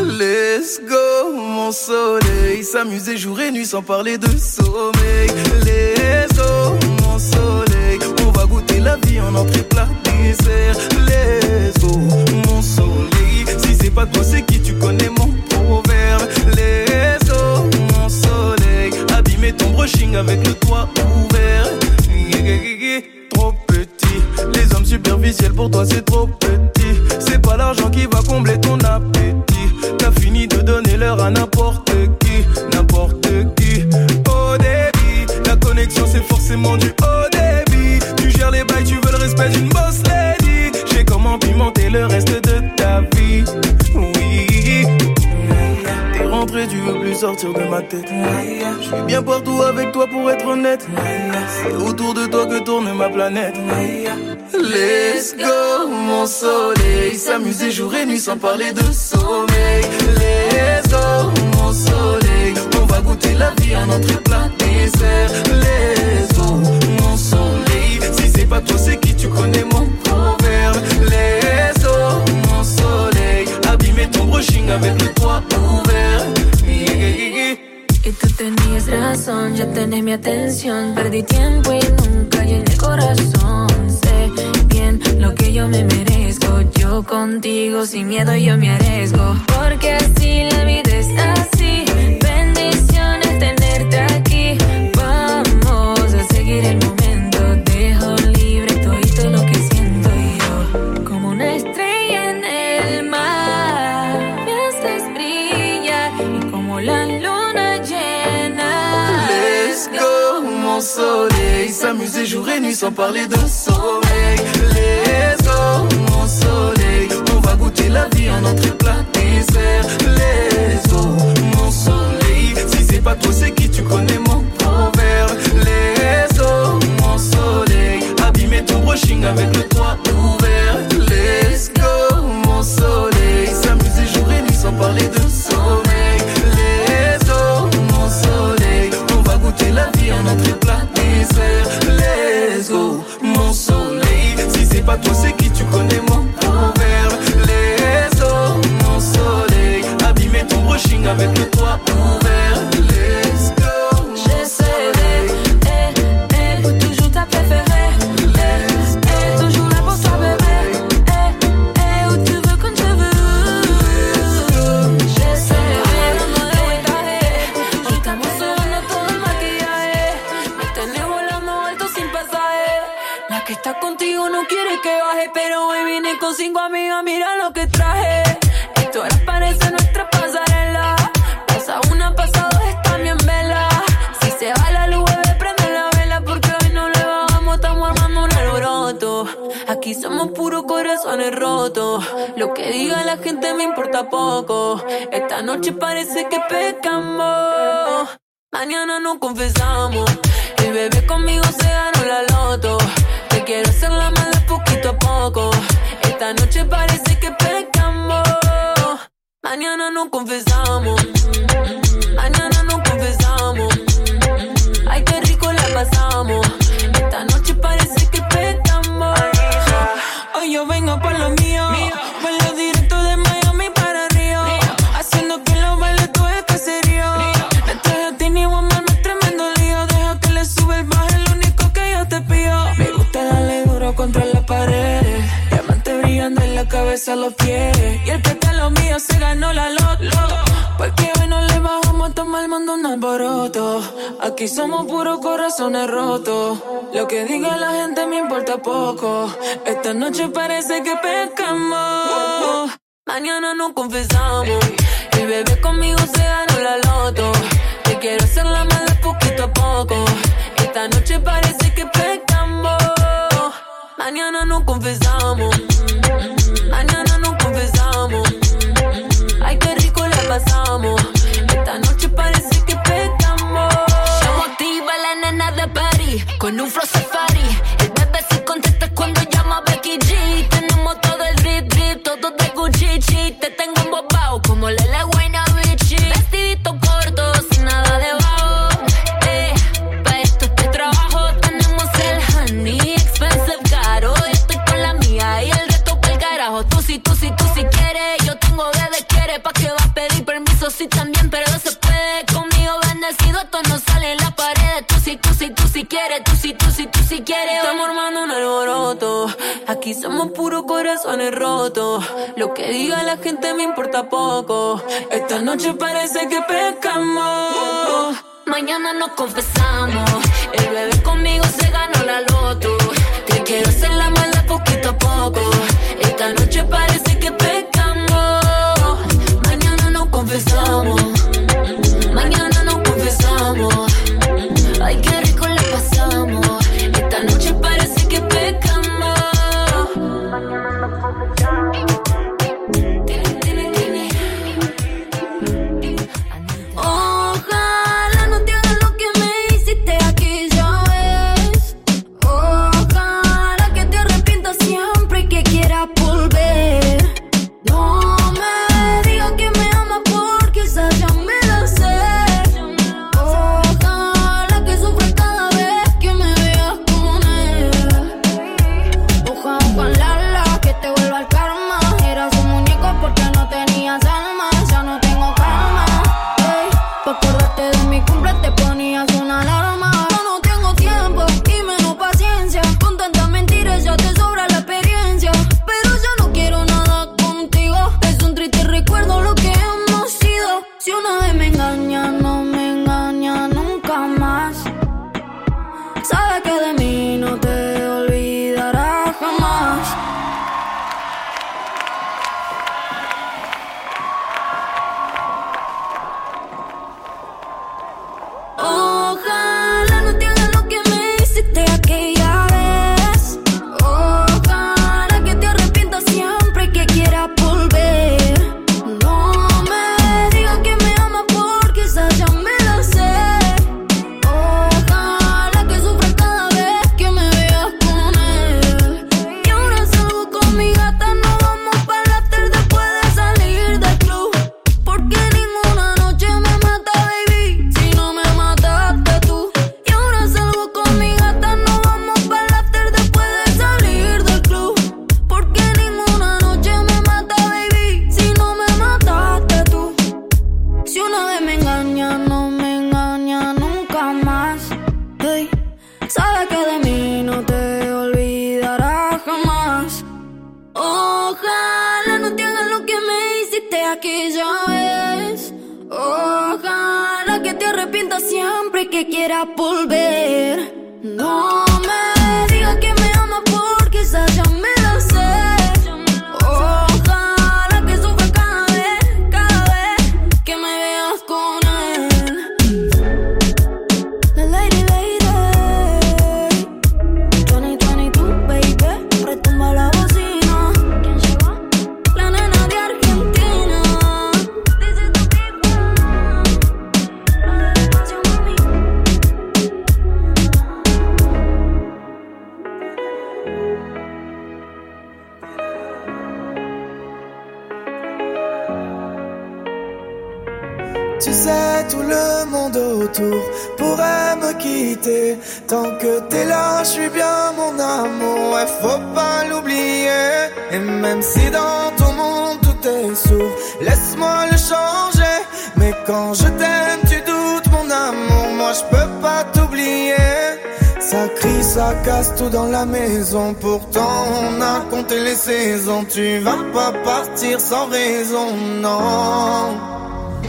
Let's go, mon soleil. S'amuser jour et nuit sans parler de sommeil. Let's go, mon soleil. On va goûter la vie en entrée plat dessert. Let's go, mon soleil. Si c'est pas toi, c'est qui tu connais mon proverbe. Let's go, mon soleil. Abîmer ton brushing avec le toit ouvert. Superficiels pour toi, c'est trop petit. C'est pas l'argent qui va combler ton appétit T'as fini de donner l'heure à n'importe qui, n'importe qui. Au débit, la connexion c'est forcément du haut débit. Tu gères les bails, tu veux le respect d'une boss lady. J'ai comment pimenter le reste de ta vie. Oui. T'es rentré, tu veux plus sortir de ma tête. Je suis bien partout avec toi pour être honnête. C'est autour de toi que tourne ma planète. Let's go, mon soleil. S'amuser jour et nuit sans parler de sommeil. Let's go, mon soleil. On va goûter la vie en entrée plat dessert. Let's go, mon soleil. Si c'est pas toi, c'est qui tu connais mon proverbe. Let's go, mon soleil. Abîmer ton brushing avec le toit ouvert. Tú tenías razón, ya tenés mi atención. Perdí tiempo y nunca llené el corazón. Sé bien lo que yo me merezco. Yo contigo sin miedo yo me arriesgo. Porque así la vida es así. Jour et nuit sans parler de. Let's go, mon soleil. On va goûter la vie en entrée plat dessert. Let's go, mon soleil. Si c'est pas toi, c'est qui tu connais mon proverbe. Let's go, mon soleil. Abîmer ton brushing avec le toit ouvert. Let's go, mon soleil. S'amuser jour et nuit sans parler de la vie en entrée plat dessert. Let's go, mon soleil. Si c'est pas toi, c'est qui tu connais si tú si quieres. Estamos armando un alboroto. Aquí somos puros corazones rotos. Lo que diga la gente me importa poco. Esta noche parece que pescamos. Mañana nos confesamos. El bebé conmigo se arrepientas siempre que quiera volver. No. tout dans la maison. Pourtant, on a compté les saisons. Tu vas pas partir sans raison, non.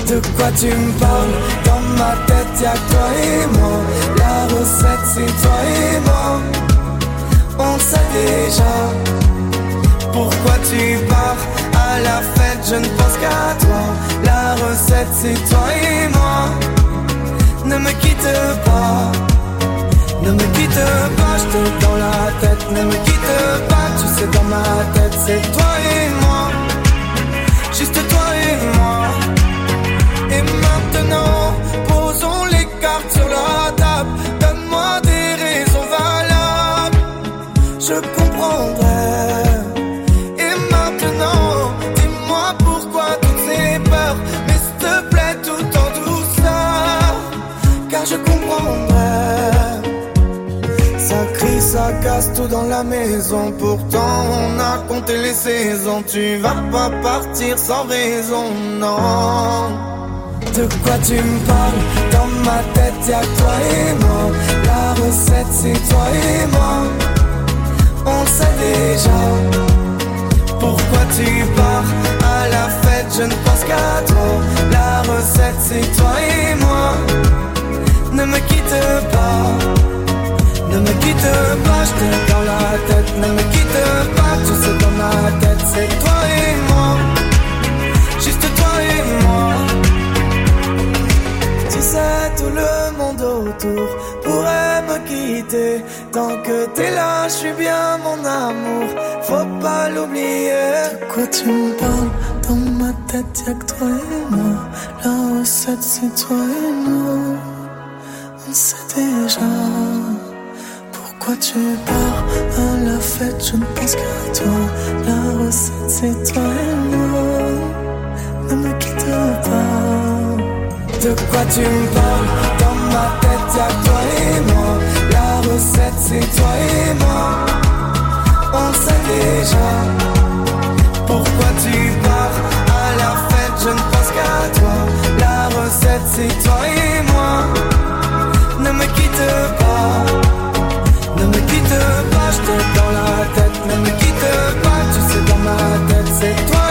De quoi tu me parles? Dans ma tête, y'a toi et moi. La recette, c'est toi et moi. On sait déjà pourquoi tu pars à la fête. Je ne pense qu'à toi. La recette, c'est toi et moi. Ne me quitte pas. Ne me quitte pas, je t'ai dans la tête. Ne me quitte pas, tu sais, dans ma tête, c'est toi et moi. Juste toi et moi. Et maintenant, posons les cartes sur la table. Donne-moi des raisons valables. Je ça casse tout dans la maison. Pourtant, on a compté les saisons. Tu vas pas partir sans raison, non. De quoi tu me parles? Dans ma tête, y'a toi et moi. La recette, c'est toi et moi. On sait déjà. Pourquoi tu pars à la fête Je ne pense qu'à toi. La recette, c'est toi et moi. Ne me quitte pas. Ne me quitte pas, je te dans la tête. Ne me quitte pas, tu sais dans ma tête, c'est toi et moi. Juste toi et moi sais, tout le monde autour pourrait me quitter. Tant que t'es là, je suis bien mon amour, faut pas l'oublier. De quoi tu me parles? Dans ma tête, y'a que toi et moi. La recette, c'est toi et moi. On sait déjà. Pourquoi tu pars à la fête, je ne pense qu'à toi. La recette, c'est toi et moi. Ne me quitte pas. De quoi tu me parles? Dans ma tête y'a toi et moi. La recette c'est toi et moi. On sait déjà. Pourquoi tu pars À la fête? Je ne pense qu'à toi. La recette c'est toi et moi. Ne me quitte pas Ne me quitte pas, je dans la tête. Ne me quitte pas, tu sais dans ma tête c'est toi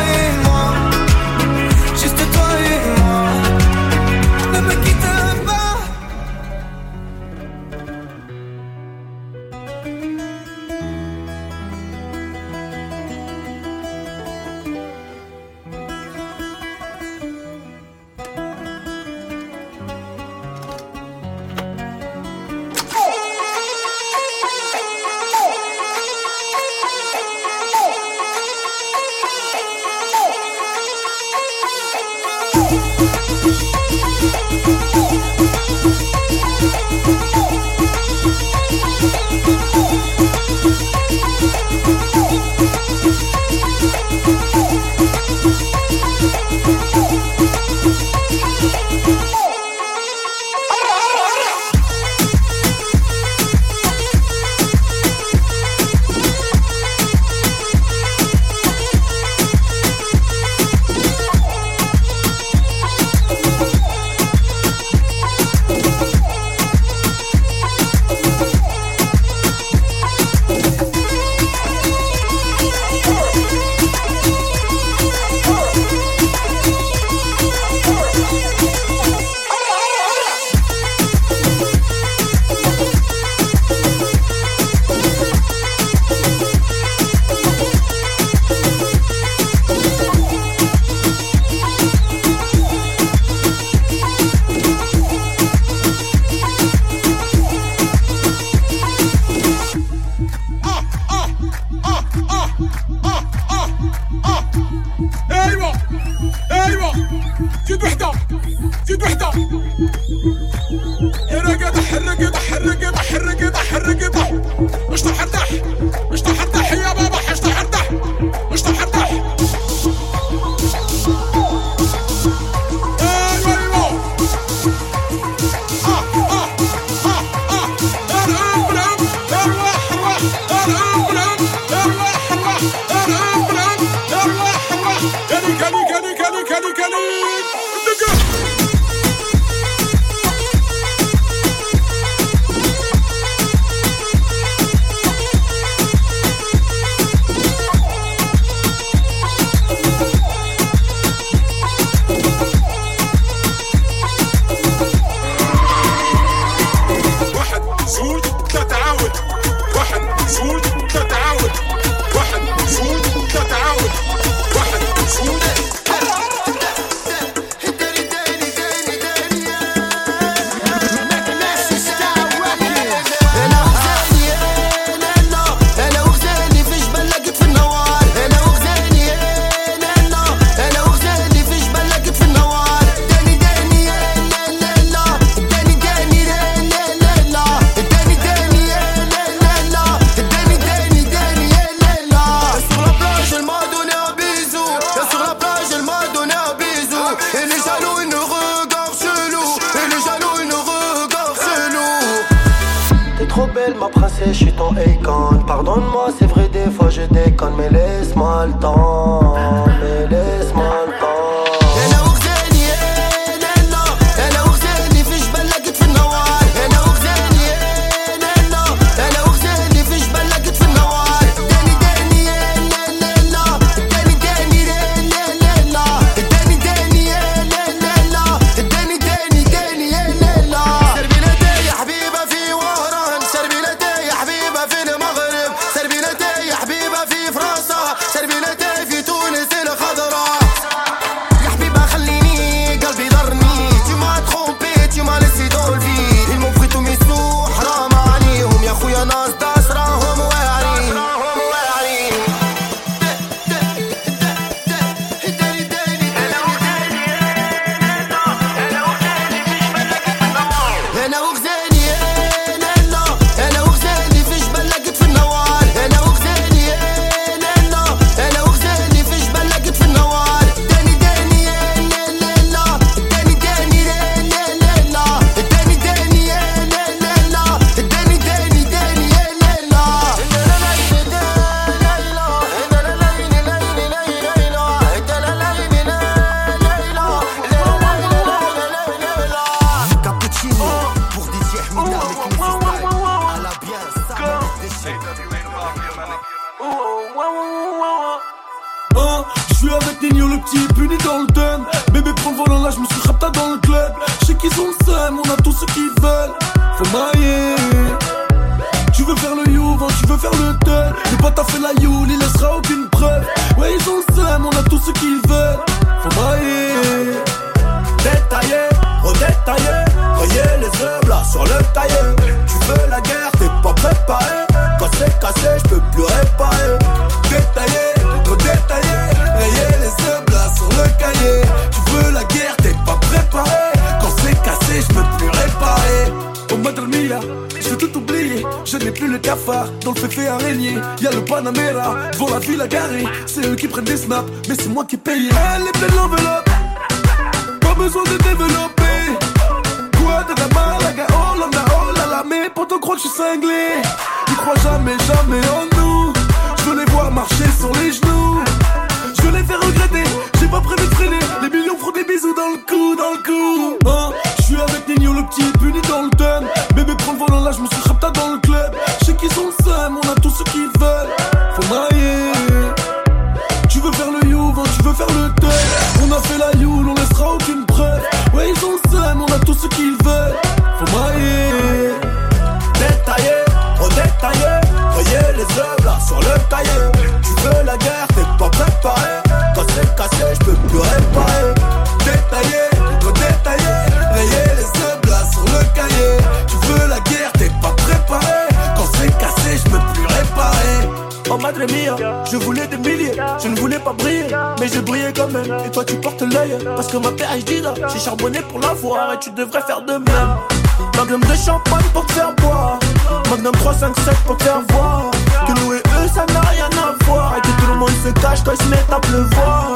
se cache quand il se met à pleuvoir.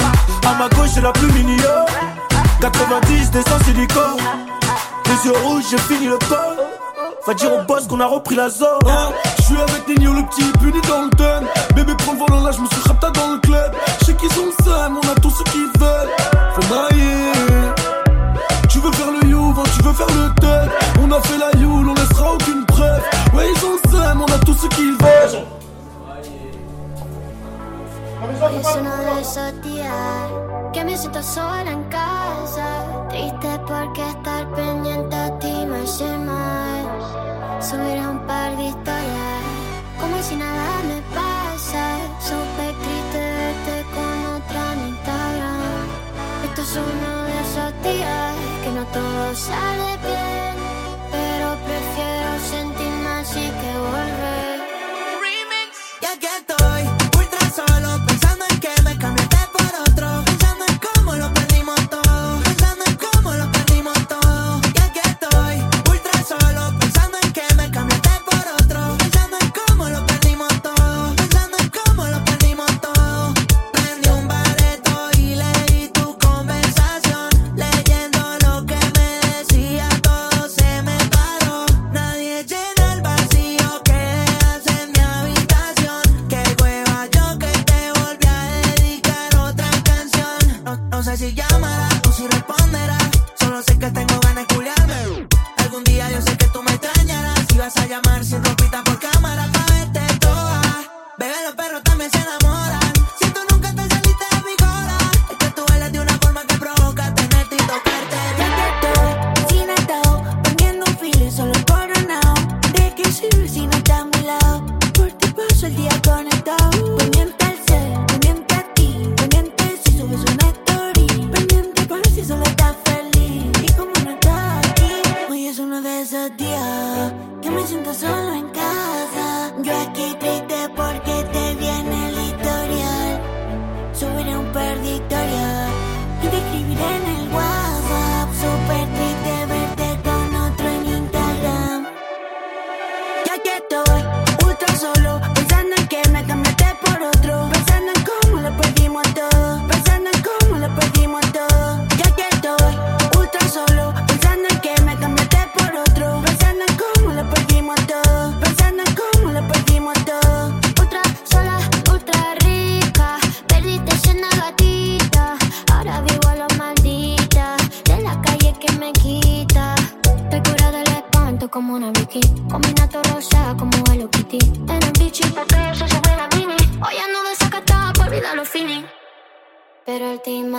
À ma gauche, c'est la plus mignonne. 90, descend silicone. Les yeux rouges, j'ai fini le col. Va dire au boss qu'on a repris la zone. Hein je suis avec Nino, le petit puni dans le thème. Bébé, prends le volant là, je me suis rapta dans le club. Je sais qu'ils ont ça, on a tout ce qu'ils veulent. Faut mailler. Tu veux faire le you, hein, tu veux faire le tête. On a fait la you, on laissera aucune preuve. Ouais, ils ont ça, on a tout ce qu'ils veulent. Es uno de esos días que me siento sola en casa. Triste porque estar pendiente a ti me hace mal. Subir un par de historias, como si nada me pasa. Súper triste verte con otra en Instagram. Esto es uno de esos días que no todo sale bien. I ya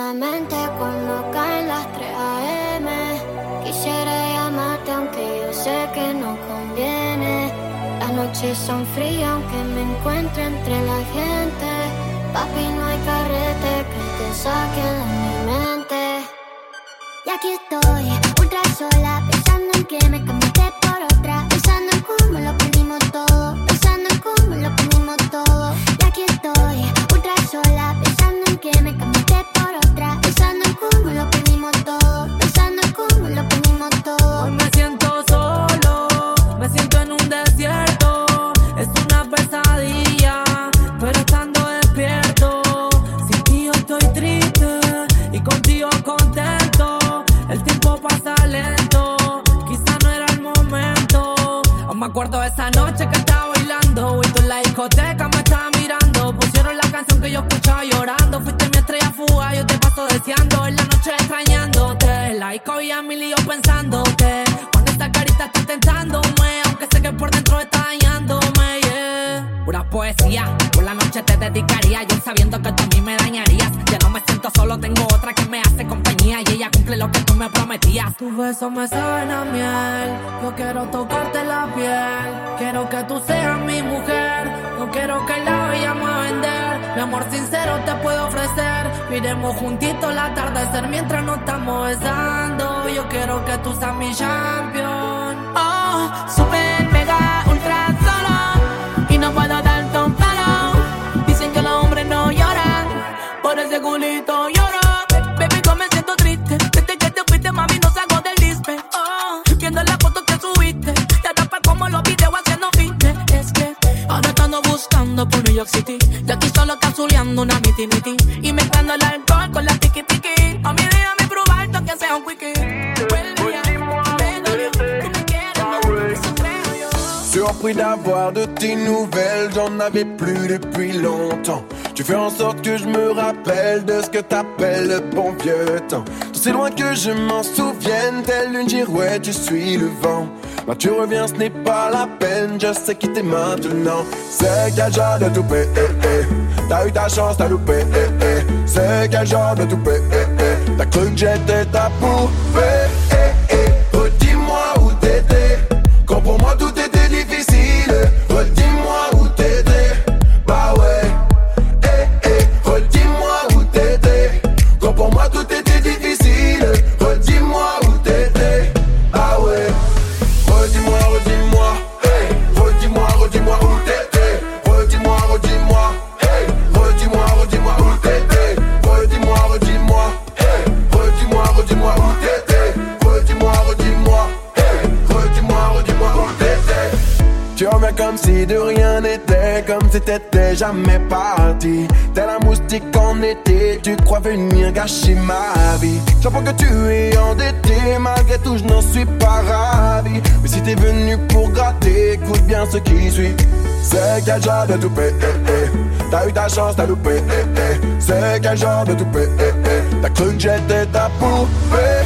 Cuando caen las 3 a.m. Quisiera llamarte aunque yo sé que no conviene. Las noches son frías aunque me encuentre entre la gente. Papi, no hay carrete que te saque de mi mente. Y aquí estoy, ultra sola, pensando en que me cambiaste por otra. En la noche extrañándote. La disco y a mil y yo pensándote. Con esa carita estoy tentándome, aunque sé que por dentro está dañándome. Yeah. Pura poesía, por la noche te dedicaría. Yo sabiendo que tú a mí me dañarías. Ya no me siento solo, tengo otra que me hace compañía. Y ella cumple lo que tú me prometías. Tus besos me saben a miel. Yo quiero tocarte la piel. Quiero que tú seas mi mujer. No quiero que la vayamos a vender. Mi amor sincero te puedo ofrecer. Miremos juntitos el atardecer mientras nos estamos besando. Yo quiero que tú seas mi champion. Oh, super mega ultra solo y no puedo darte un palo. Dicen que los hombres no lloran, por ese culito buscando por New York City, de aquí solo capsuleando una miti miti y mezclando el alcohol con la tiki tiki. Mami, déjame probar que sea un quickie. Yo. Surpris d'avoir de tes nouvelles, j'en avais plus depuis longtemps. Tu fais en sorte que je me rappelle de ce que t'appelles le bon vieux temps. C'est loin que je m'en souvienne, tel une girouette, je suis le vent. Quand tu reviens, ce n'est pas la peine, je sais quitter maintenant. C'est quel genre de toupé, eh, eh. T'as eu ta chance, t'as loupé, eh, eh. C'est quel genre de toupé, eh, eh. T'as cru que j'étais ta poupée, eh, eh. Redis-moi où t'étais. Quand pour moi tout t'étais jamais parti. T'es la moustique en été, tu crois venir gâcher ma vie. J'apprends que tu es endetté, malgré tout je n'en suis pas ravi. Mais si t'es venu pour gratter, écoute bien ce qui suit. C'est quel genre de toupé, eh, eh? T'as eu ta chance, t'as loupé, eh, eh? C'est quel genre de toupé, eh, eh? T'as cru que j'étais ta poupée,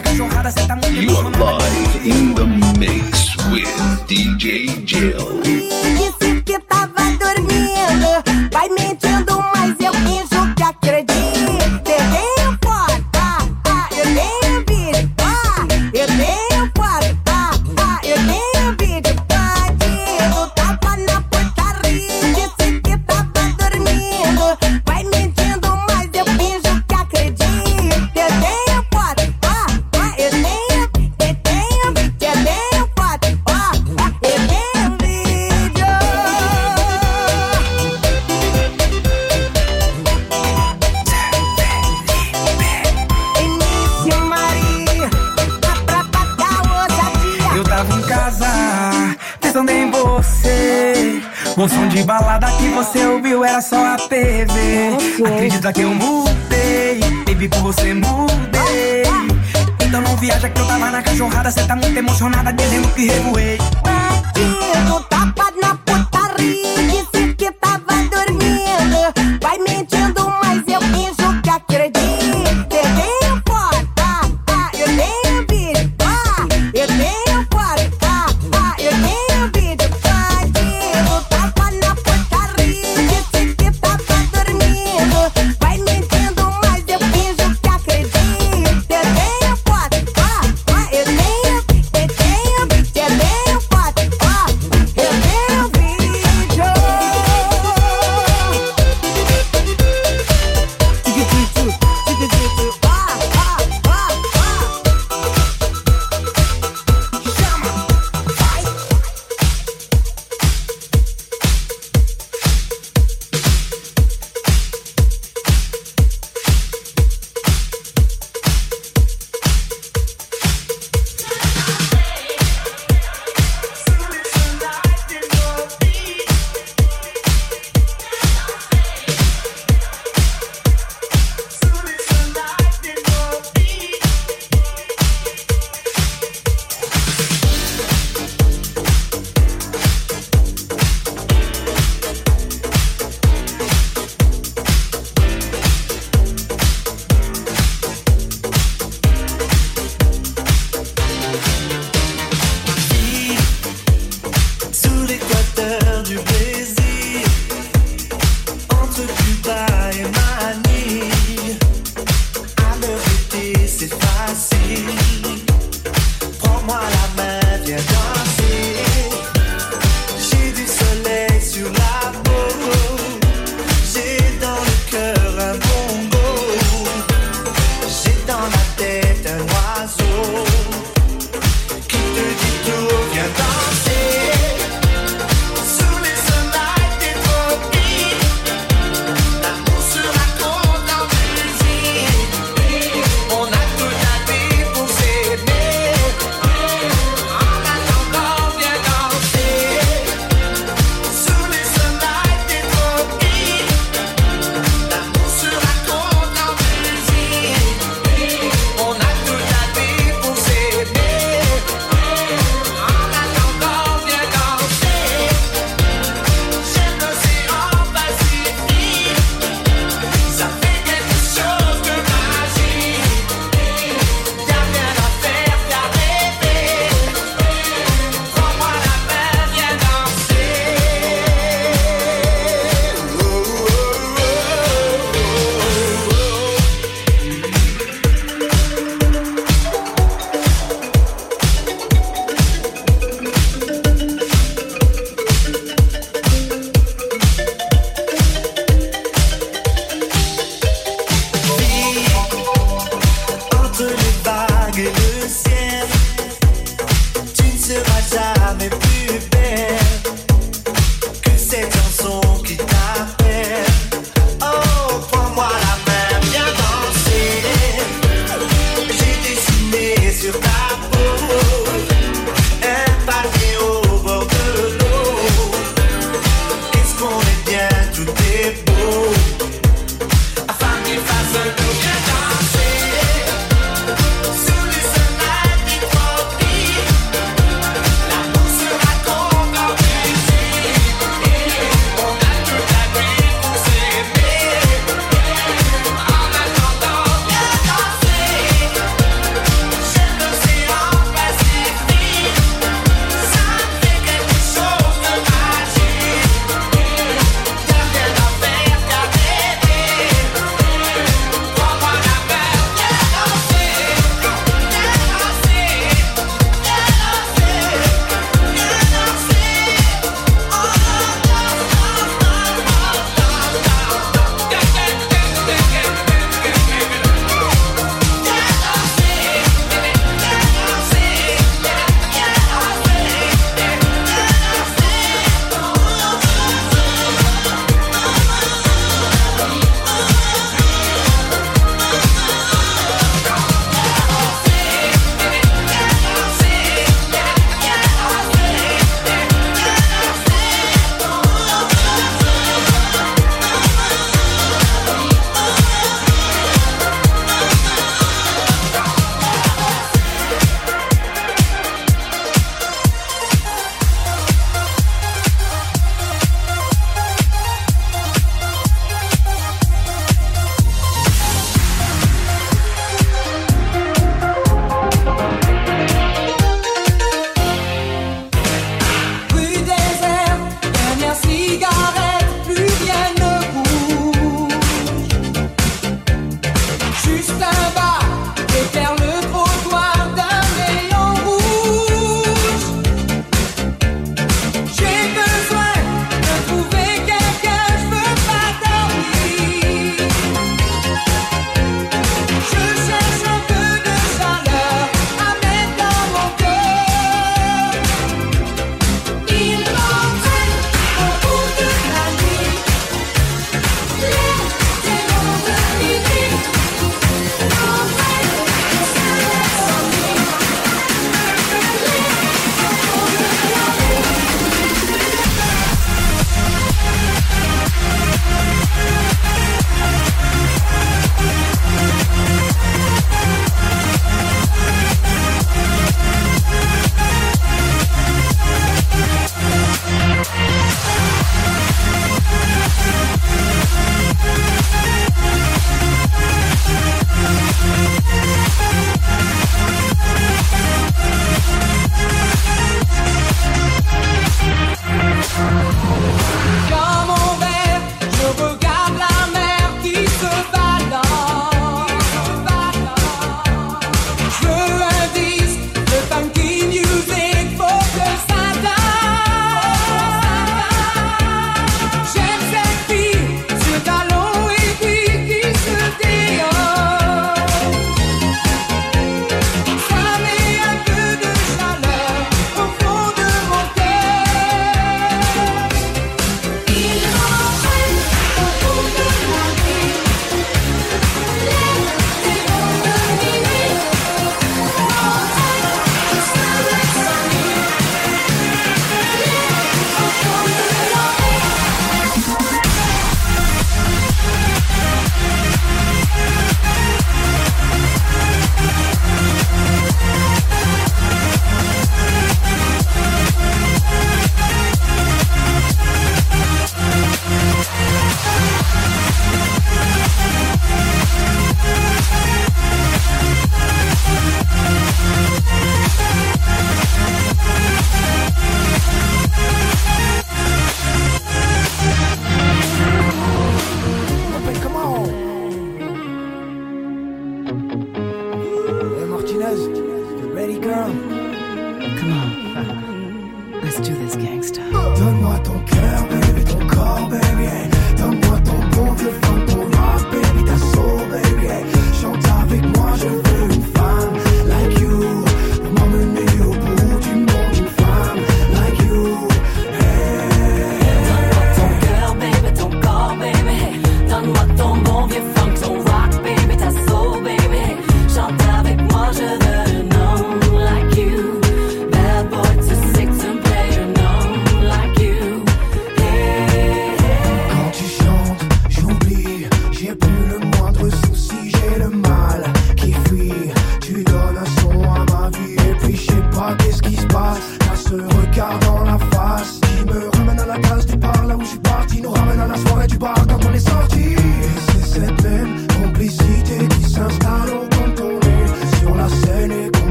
cachorrada, You're live in the mix with DJ Jill. Jada se está muy emocionada de lo que revuél. side.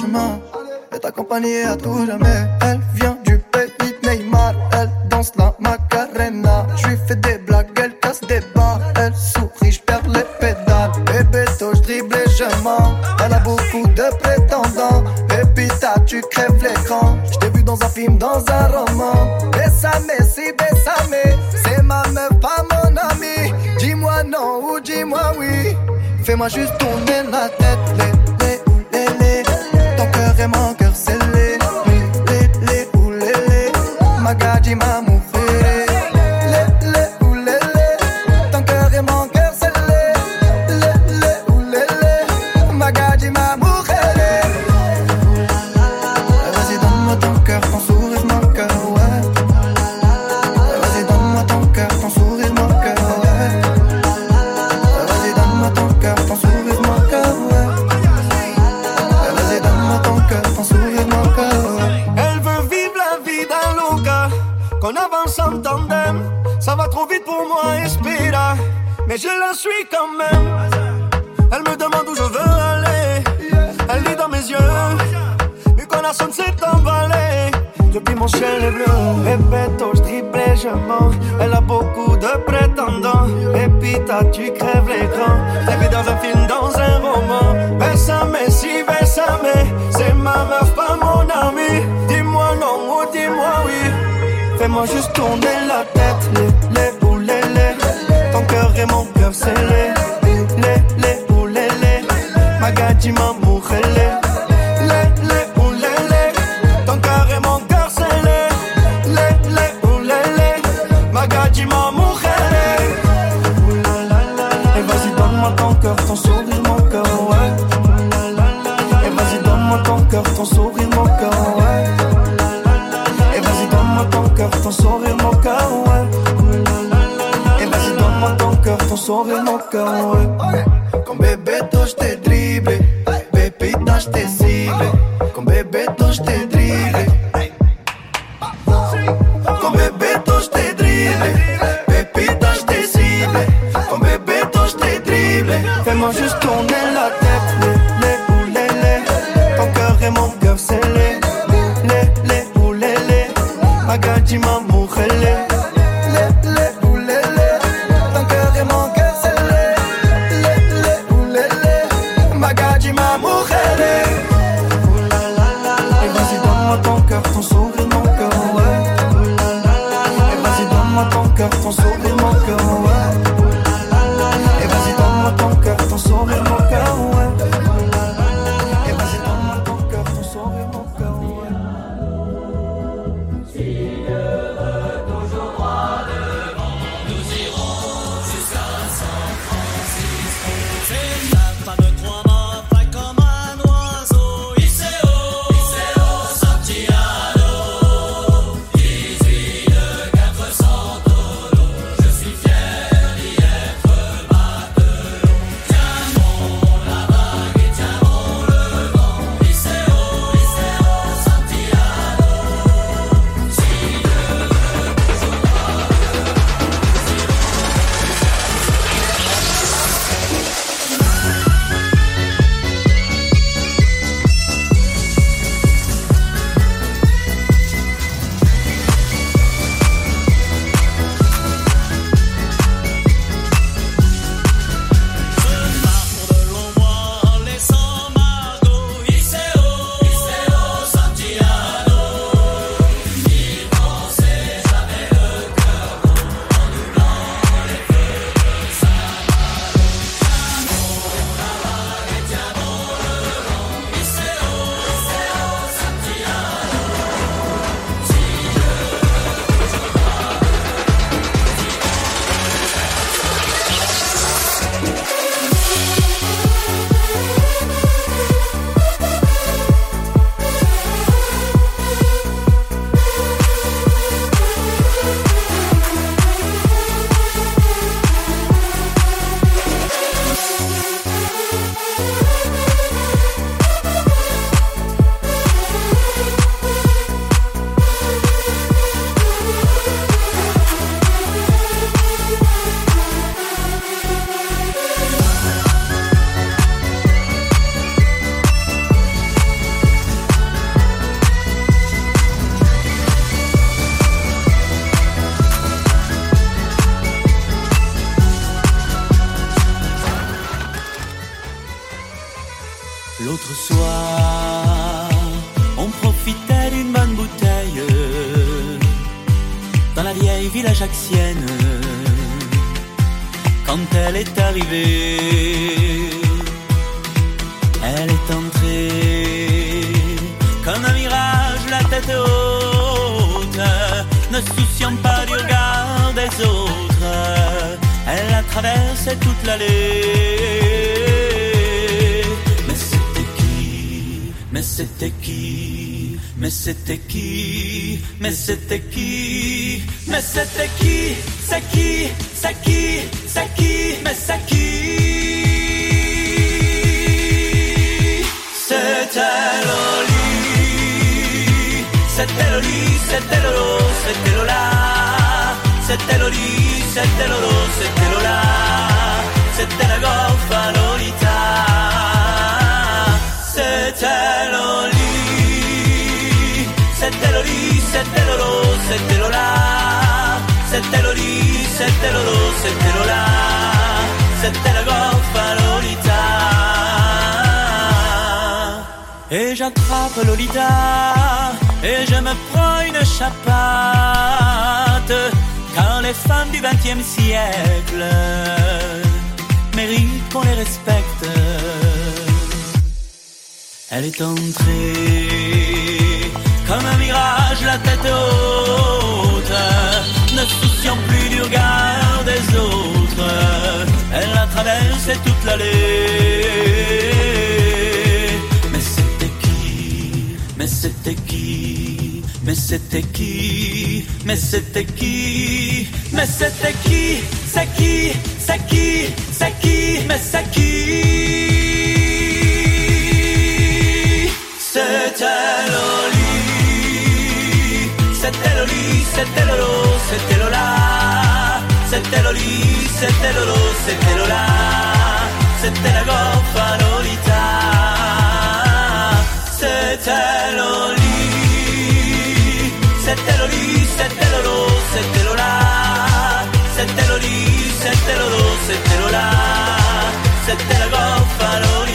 your mouth. corazón se tambalait depuis mon ciel est bleu. Répète, triple, je mens. Elle a beaucoup de prétendants. Et puis t'as, tu crèves l'écran. T'es dans un film, dans un roman. Bessame, si, bessame. C'est ma meuf, pas mon ami. Dis-moi non ou dis-moi oui. Fais-moi juste tourner la tête. Les, les boules, les, les. Ton cœur et mon cœur scellés. je me prends une chapate car les femmes du XXe siècle méritent qu'on les respecte. Elle est entrée comme un mirage, la tête haute, ne souciant plus du regard des autres. Elle a traversé toute l'allée. Mais c'était qui? Mais c'était qui? Mesetteki, mesetteki, mesetteki, seki, seki, seki, meseki. Settelo lì, chi. Se te lo, li, se te lo li, se te lo, lo, se te lo la. Se te lo li, se te lo lo, se te lo la. Se te la goffa l'olità. Se te lo li. C'était Loli C'était Lolo C'était Lola C'était Loli C'était Lolo C'était Lola C'était la goffa Lolita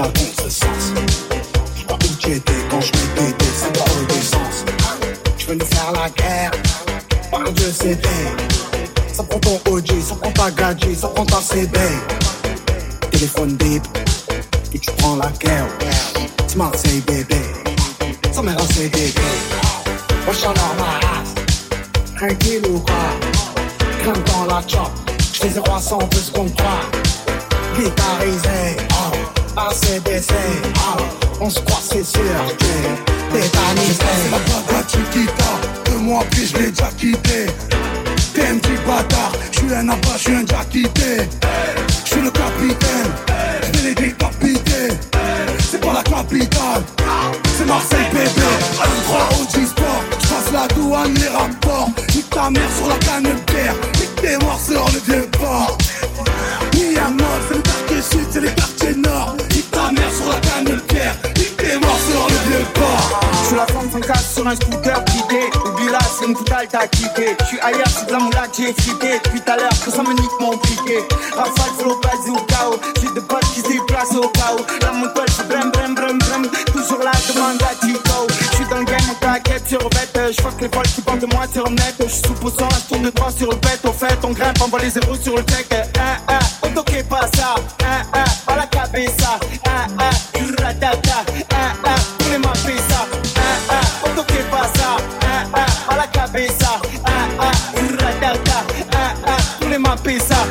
contre-sens. Je crois où quand je m'étais. Tu veux nous faire la guerre, par Dieu c'est Ça prend ton OG, ça prend ta gadget, ça prend ta CB. Téléphone bip, et tu prends la guerre. C'est Marseille bébé. Ça m'a lancé des Moi j'en ma race Tranquille ou quoi? Grimpe dans la chop J'fais 0 à 100 deux secondes 3 Guitarisé oh. Oh. On se croit c'est sûr que C'est la bagarre tu quittes Deux mois puis je l'ai déjà quitté. T'es un petit bâtard J'suis un abat, j'suis un déjà quitté J'suis le capitaine J'vais les décapiter C'est pas la capitale C'est Marseille bébé Un 3 au G-Sport J'passe la douane, les rapports. Nique ta mère sur la canne de terre Nique tes morts sur le vieux port. C'est le quartier sud, c'est les quartiers nord. Nique ta mère sur la canne de terre Nique tes morts sur le vieux port. J'suis la femme 104 sur un scooter guidé. Oublie là, c'est une foutale t'as quitté J'suis ailleurs, c'est de la moula que j'ai flippé Depuis tout à l'heure que ça me nique mon piqué. Rafale, flow, au chaos J'ai des potes qui se déplacent au chaos La montagne, c'est brem, brem, brem, brem. Toujours la demande à Tico J'suis dans le game, on t'inquiète sur bête J'fuck les folles qui parlent de moi sur net. J'suis sous pousson, je tourne de sur le bête. Au fait, on grimpe, on voit les zéros sur le deck. Hein, hein, on toque pas ça. Hein, pas la cabeza. Hein, hein, ratata. Hein, tous les fait ça. Hein, on toque pas ça. Hein, pas la cabeza. Hein, hein, ratata. Hein, hein, tous les fait ça.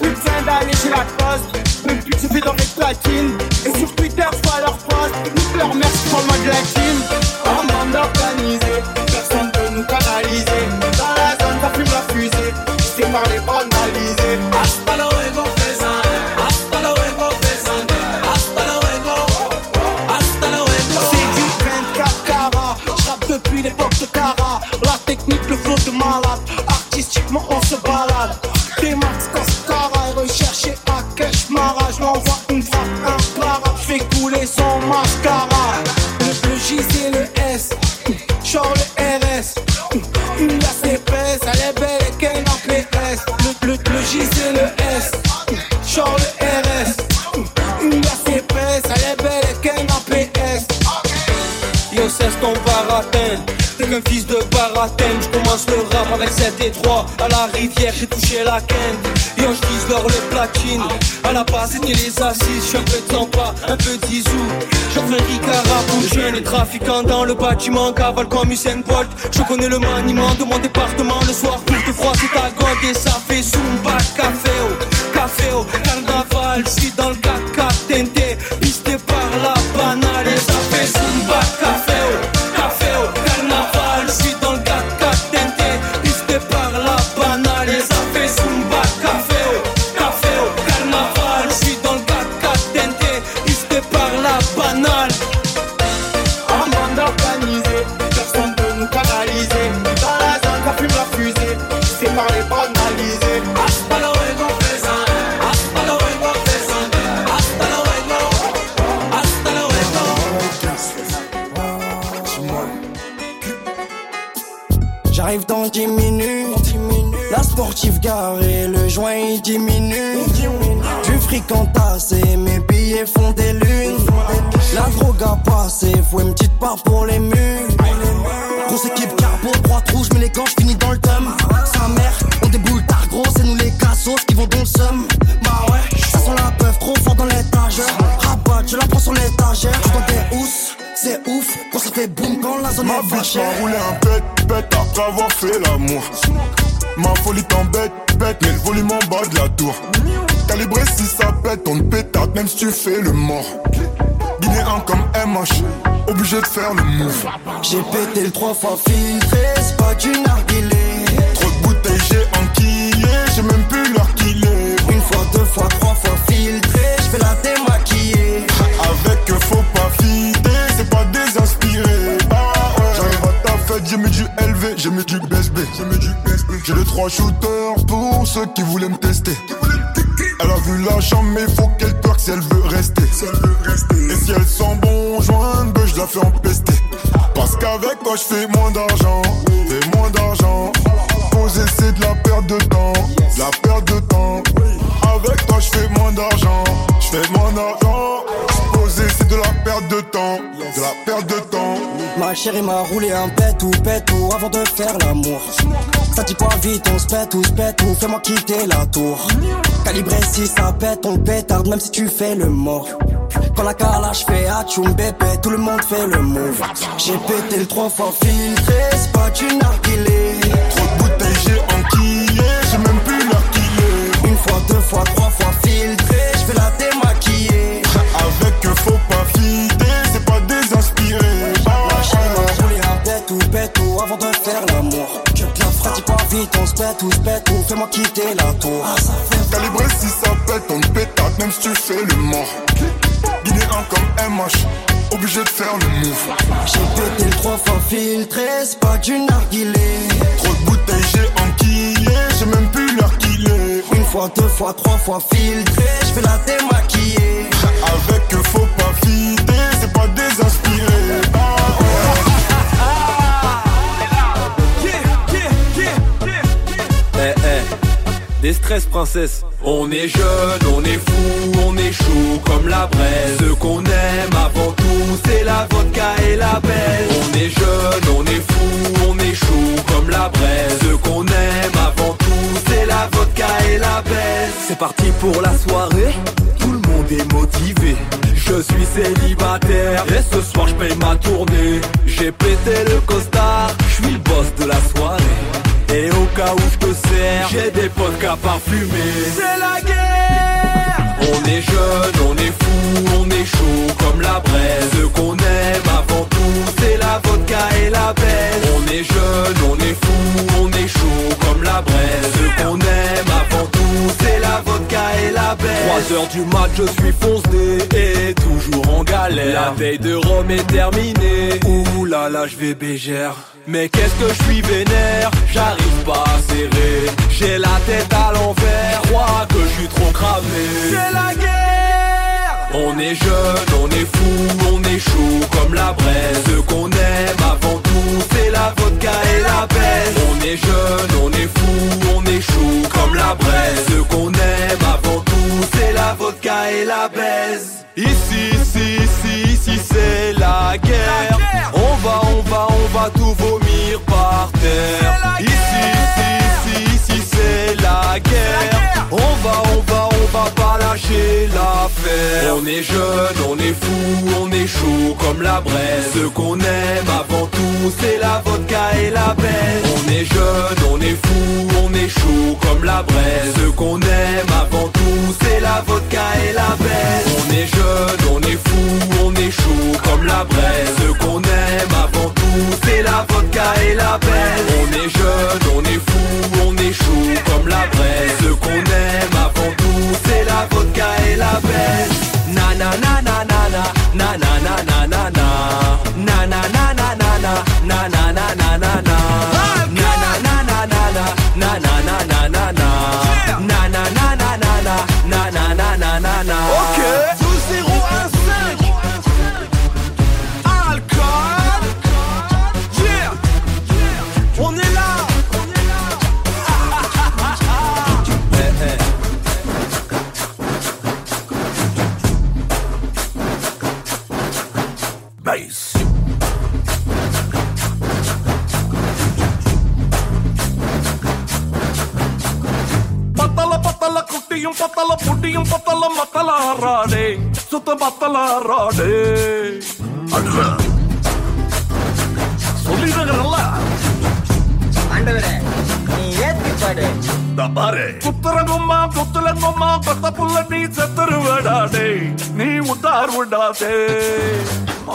Plus besoin d'aller chez la poste. Même plus suffit dans les platines. Et sur Twitter, j'vois leur poste. Nique leur mère, j'prends le mode latine En bande organisée Personne peut nous canaliser. Dans la zone, ça fume la fusée J't'ai parlé banalisé Hasta luego, faisant Hasta luego, faisant Hasta luego Hasta luego. C'est du 24 carats J'rappe depuis l'époque de Cara La technique, le flow de malade Artistiquement, on se balade. Des max Cascara Recherché à cash Mara J'l'envoie une frappe imparable J'fais couler son mascara. Le, J c'est le Genre le RS Une glace épaisse Elle est belle et qu'elle en PS le, le, le J c'est le S. Genre le RS Une glace épaisse Elle est belle et qu'elle en PS Yo, cesse ton baratin. T'es qu'un fils de baratin. J'commence le rap avec 7 et 3. À la rivière, j'ai touché la quinte. Yo, j'dise leur les platines. À la base, c'était les assises. J'suis un peu un peu d'Izou. J'en fais Ricard pour et trafiquants dans le bâtiment. Cavale comme Usain Bolt. Je connais le maniement de mon département. Le soir, J'ai pété le trois fois filtré, c'est pas du narguilé. Trop de bouteilles, j'ai enquillé, j'ai même plus l'heure qu'il. Une fois, deux fois, trois fois filtré, je fais la démaquiller. Avec eux, faut pas fider, c'est pas désinspiré. Ah. J'arrive à ta fête, j'ai mis du LV, j'ai mis du BSB. J'ai mis du BSB. J'ai les trois shooters pour ceux qui voulaient me tester. Toi, je fais moins d'argent. Fais moins d'argent. Poser, c'est de la perte de temps. De la perte de temps. Avec toi, je fais moins d'argent. Je fais moins d'argent. Poser, c'est de la perte de temps. De la perte de temps. Ma chérie m'a roulé un pet ou pet ou avant de faire l'amour. Ça dit quoi vite, on se pète ou se pète ou fais-moi quitter la tour. Calibré si ça pète, on pétarde même si tu fais le mort. Quand la calage fait atchoum bébé, tout le monde fait le move. J'ai pété le trois fois filtré, c'est pas du narguilé. Trop de bouteilles, j'ai enquillé, j'ai même plus est. Une fois, deux fois, trois fois filtré, je fais la démaquiller. Avec eux, faut pas fider, c'est pas désinspiré. Chérie m'a un pet ou pet ou avant de faire l'amour. Je te la frappe, dis pas vite, on se pète ou se pète ou fais-moi quitter la tour. Calibré si ça pète, on te pétate même si tu fais le mort. Guinéen comme MH, obligé de faire le move. J'ai pété trois fois filtré, c'est pas du narguilé. Trop de bouteilles, j'ai enquillé, j'ai même plus l'heure qu'il est. Une fois, deux fois, trois fois filtré, je fais la démaquiller. Avec eux, faut pas fider, c'est pas désinspiré. Princesse. On est jeune, on est fou, on est chaud comme la braise. Ce qu'on aime avant tout, c'est la vodka et la belle. On est jeune, on est fou, on est chaud comme la braise. Ce qu'on aime avant tout, c'est la vodka et la belle. C'est parti pour la soirée, tout le monde est motivé. Je suis célibataire et ce soir je paye ma tournée. J'ai pété le costard, je suis le boss de la soirée. Et au cas où je te sers, j'ai des vodkas parfumés. C'est la guerre On est jeune, on est fou, on est chaud comme la braise. Ce qu'on aime avant tout, c'est la vodka et la belle. On est jeune, on est fou, on est chaud comme la braise. Ce qu'on aime avant tout, la vodka et la belle. 3 heures du mat, je suis foncé et toujours en galère. La veille de Rome est terminée. Ouh là là, je vais bégère. Mais qu'est-ce que je suis vénère, j'arrive pas à serrer. J'ai la tête à l'envers, crois que je suis trop cramé. C'est la guerre On est jeune, on est fou, on est chaud comme la braise. Ce qu'on aime avant tout, c'est la vodka et la baisse. On est jeune, on est fou, on est chaud comme la braise. Ce qu'on aime avant tout, c'est la vodka et la baise. Ici, ici, ici, ici, c'est la guerre. On va, on va, on va tout vomir par terre. Ici, ici, ici, ici, c'est la guerre. On va, on va, on va pas lâcher On est jeune, on est fou, on est chaud comme la braise. Ce qu'on aime avant tout, c'est la vodka et la baisse. On est jeune, on est fou, on est chaud comme la braise. Ce qu'on aime avant tout, c'est la vodka et la baisse. On est jeune, on est fou, on est chaud comme la braise. Ce qu'on aime avant tout, c'est la vodka et la baisse. On est jeune, on est fou, on est chaud comme la braise. Ce qu'on aime Oh, பார்த்தே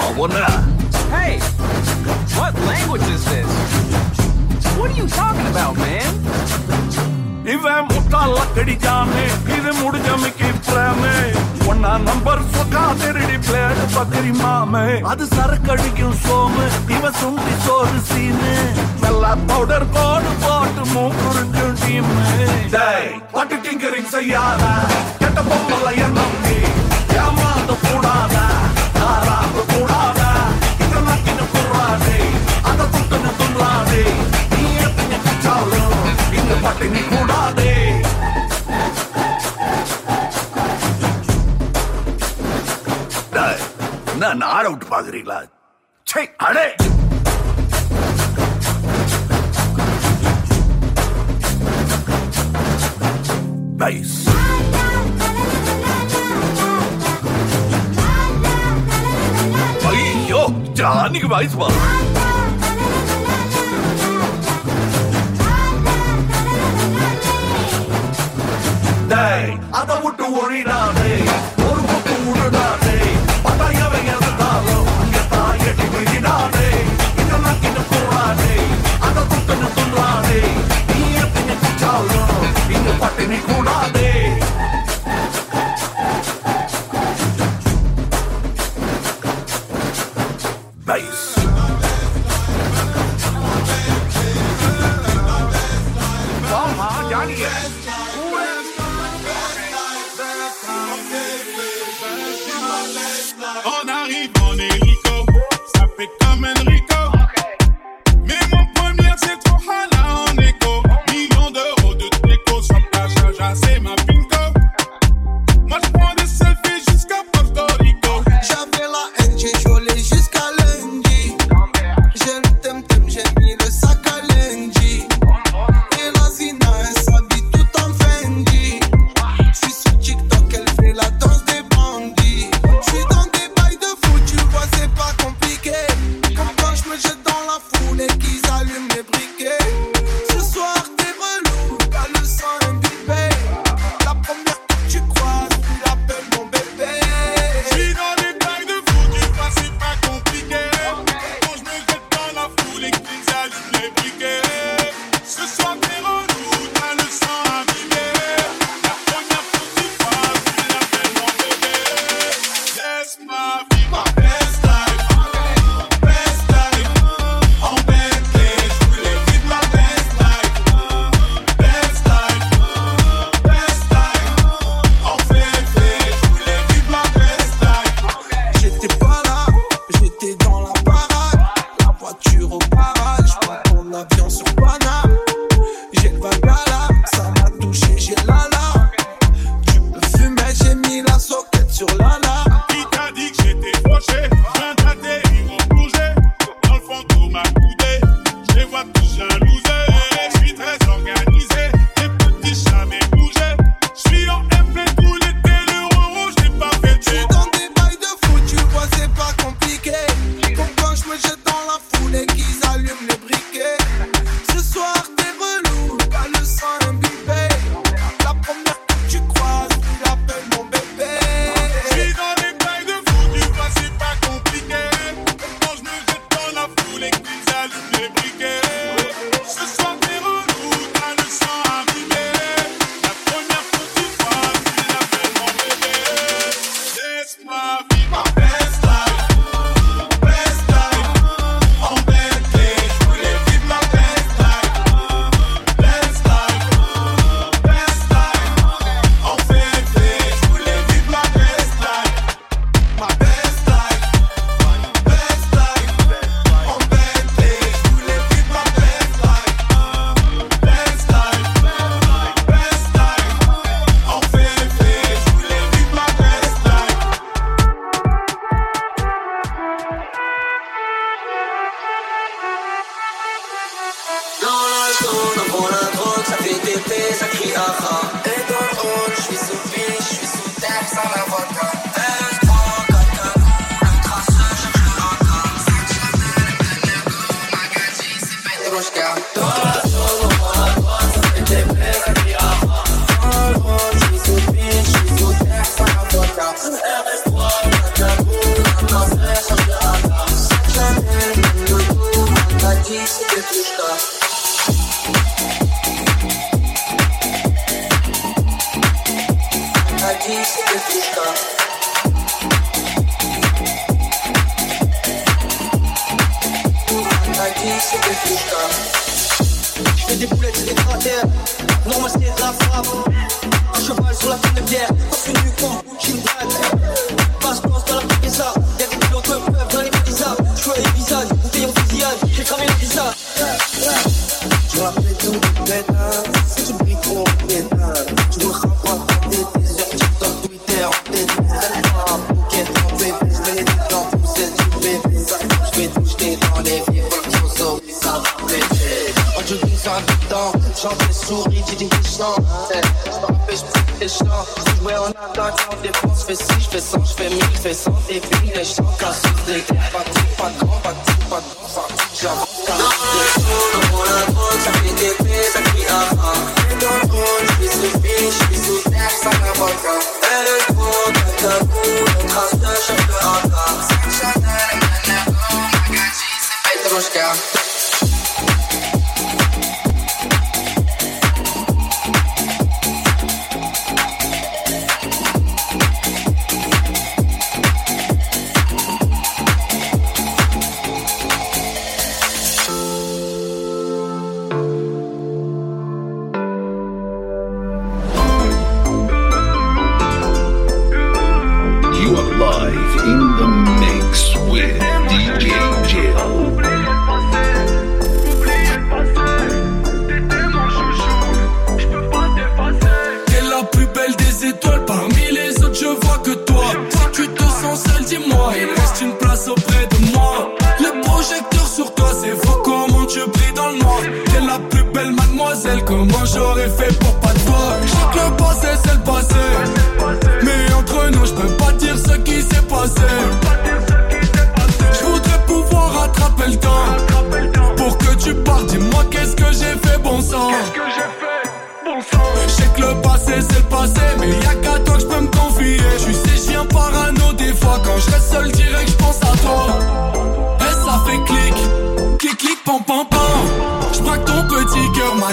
அவனா Hey, what language is this? What are you talking about, man? இவன் முட்டால கடிச்சானே இது முடிஞ்ச மிக்கி பிளானே ஒன்னா நம்பர் சொக்கா திருடி பிளேடு பக்கரி மாமே. அது சரக்கடிக்கும் சோமு இவ சுண்டி சோறு சீனு. நல்லா பவுடர் கோடு போட்டு மூக்குறிஞ்சும் டீமு டேய் டிங்கரிங் செய்யாத கெட்ட பொம்பளைய நம்பி. ஏமாந்த கூடாது பட்டு கூடாதே. நான் ஆட விட்டு பாக்குறீங்களா? சே அடே. Nice. ஐயோ ஜானிக்கு வாய்ஸ் வா.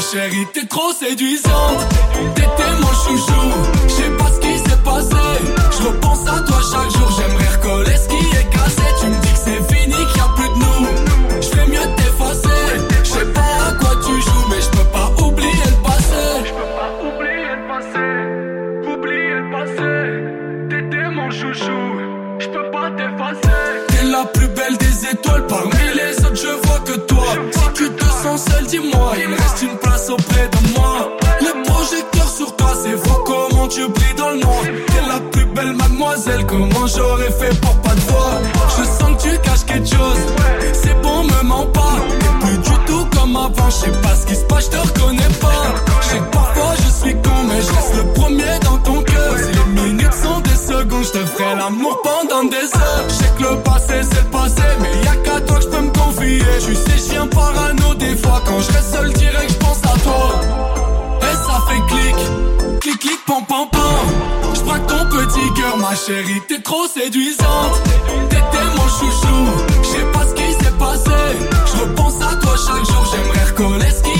Chérie, t'es trop séduisante. T'étais mon chouchou. Je sais pas ce qui s'est passé. Je repense à toi chaque jour. J'aimerais recoller ce qui j'oublie dans le noir. T'es la plus belle mademoiselle, comment j'aurais fait pour pas te voir? Je sens que tu caches quelque chose, c'est bon, me mens pas. T'es plus du tout comme avant, je sais pas ce qui se passe, je te reconnais pas. Je sais que parfois je suis con, mais je reste le premier dans ton cœur. Si les minutes sont des secondes, je te ferai l'amour pendant des heures. Je sais que le passé c'est le passé, mais y'a qu'à toi que je peux me confier. Tu sais, je viens parano des fois, quand je reste seul, direct, je pense à toi. Et ça fait clic, clic, clic, pom petit cœur, ma chérie, t'es trop séduisante. T'étais mon chouchou, je sais pas ce qui s'est passé. Je repense à toi chaque jour, j'aimerais recoller ce qui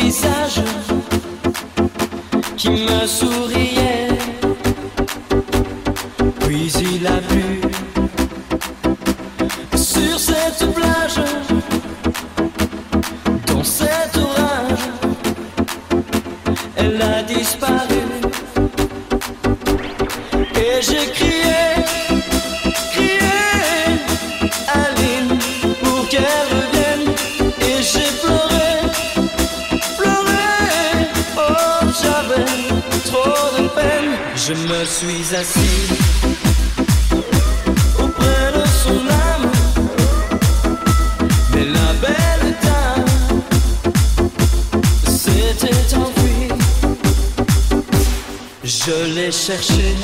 visage qui me souriait. Puis il a plu sur cette plage, dans cet orage, elle a disparu. Et j'écris. Je me suis assis auprès de son âme, mais la belle dame s'était enfuie. Je l'ai cherchée.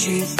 she's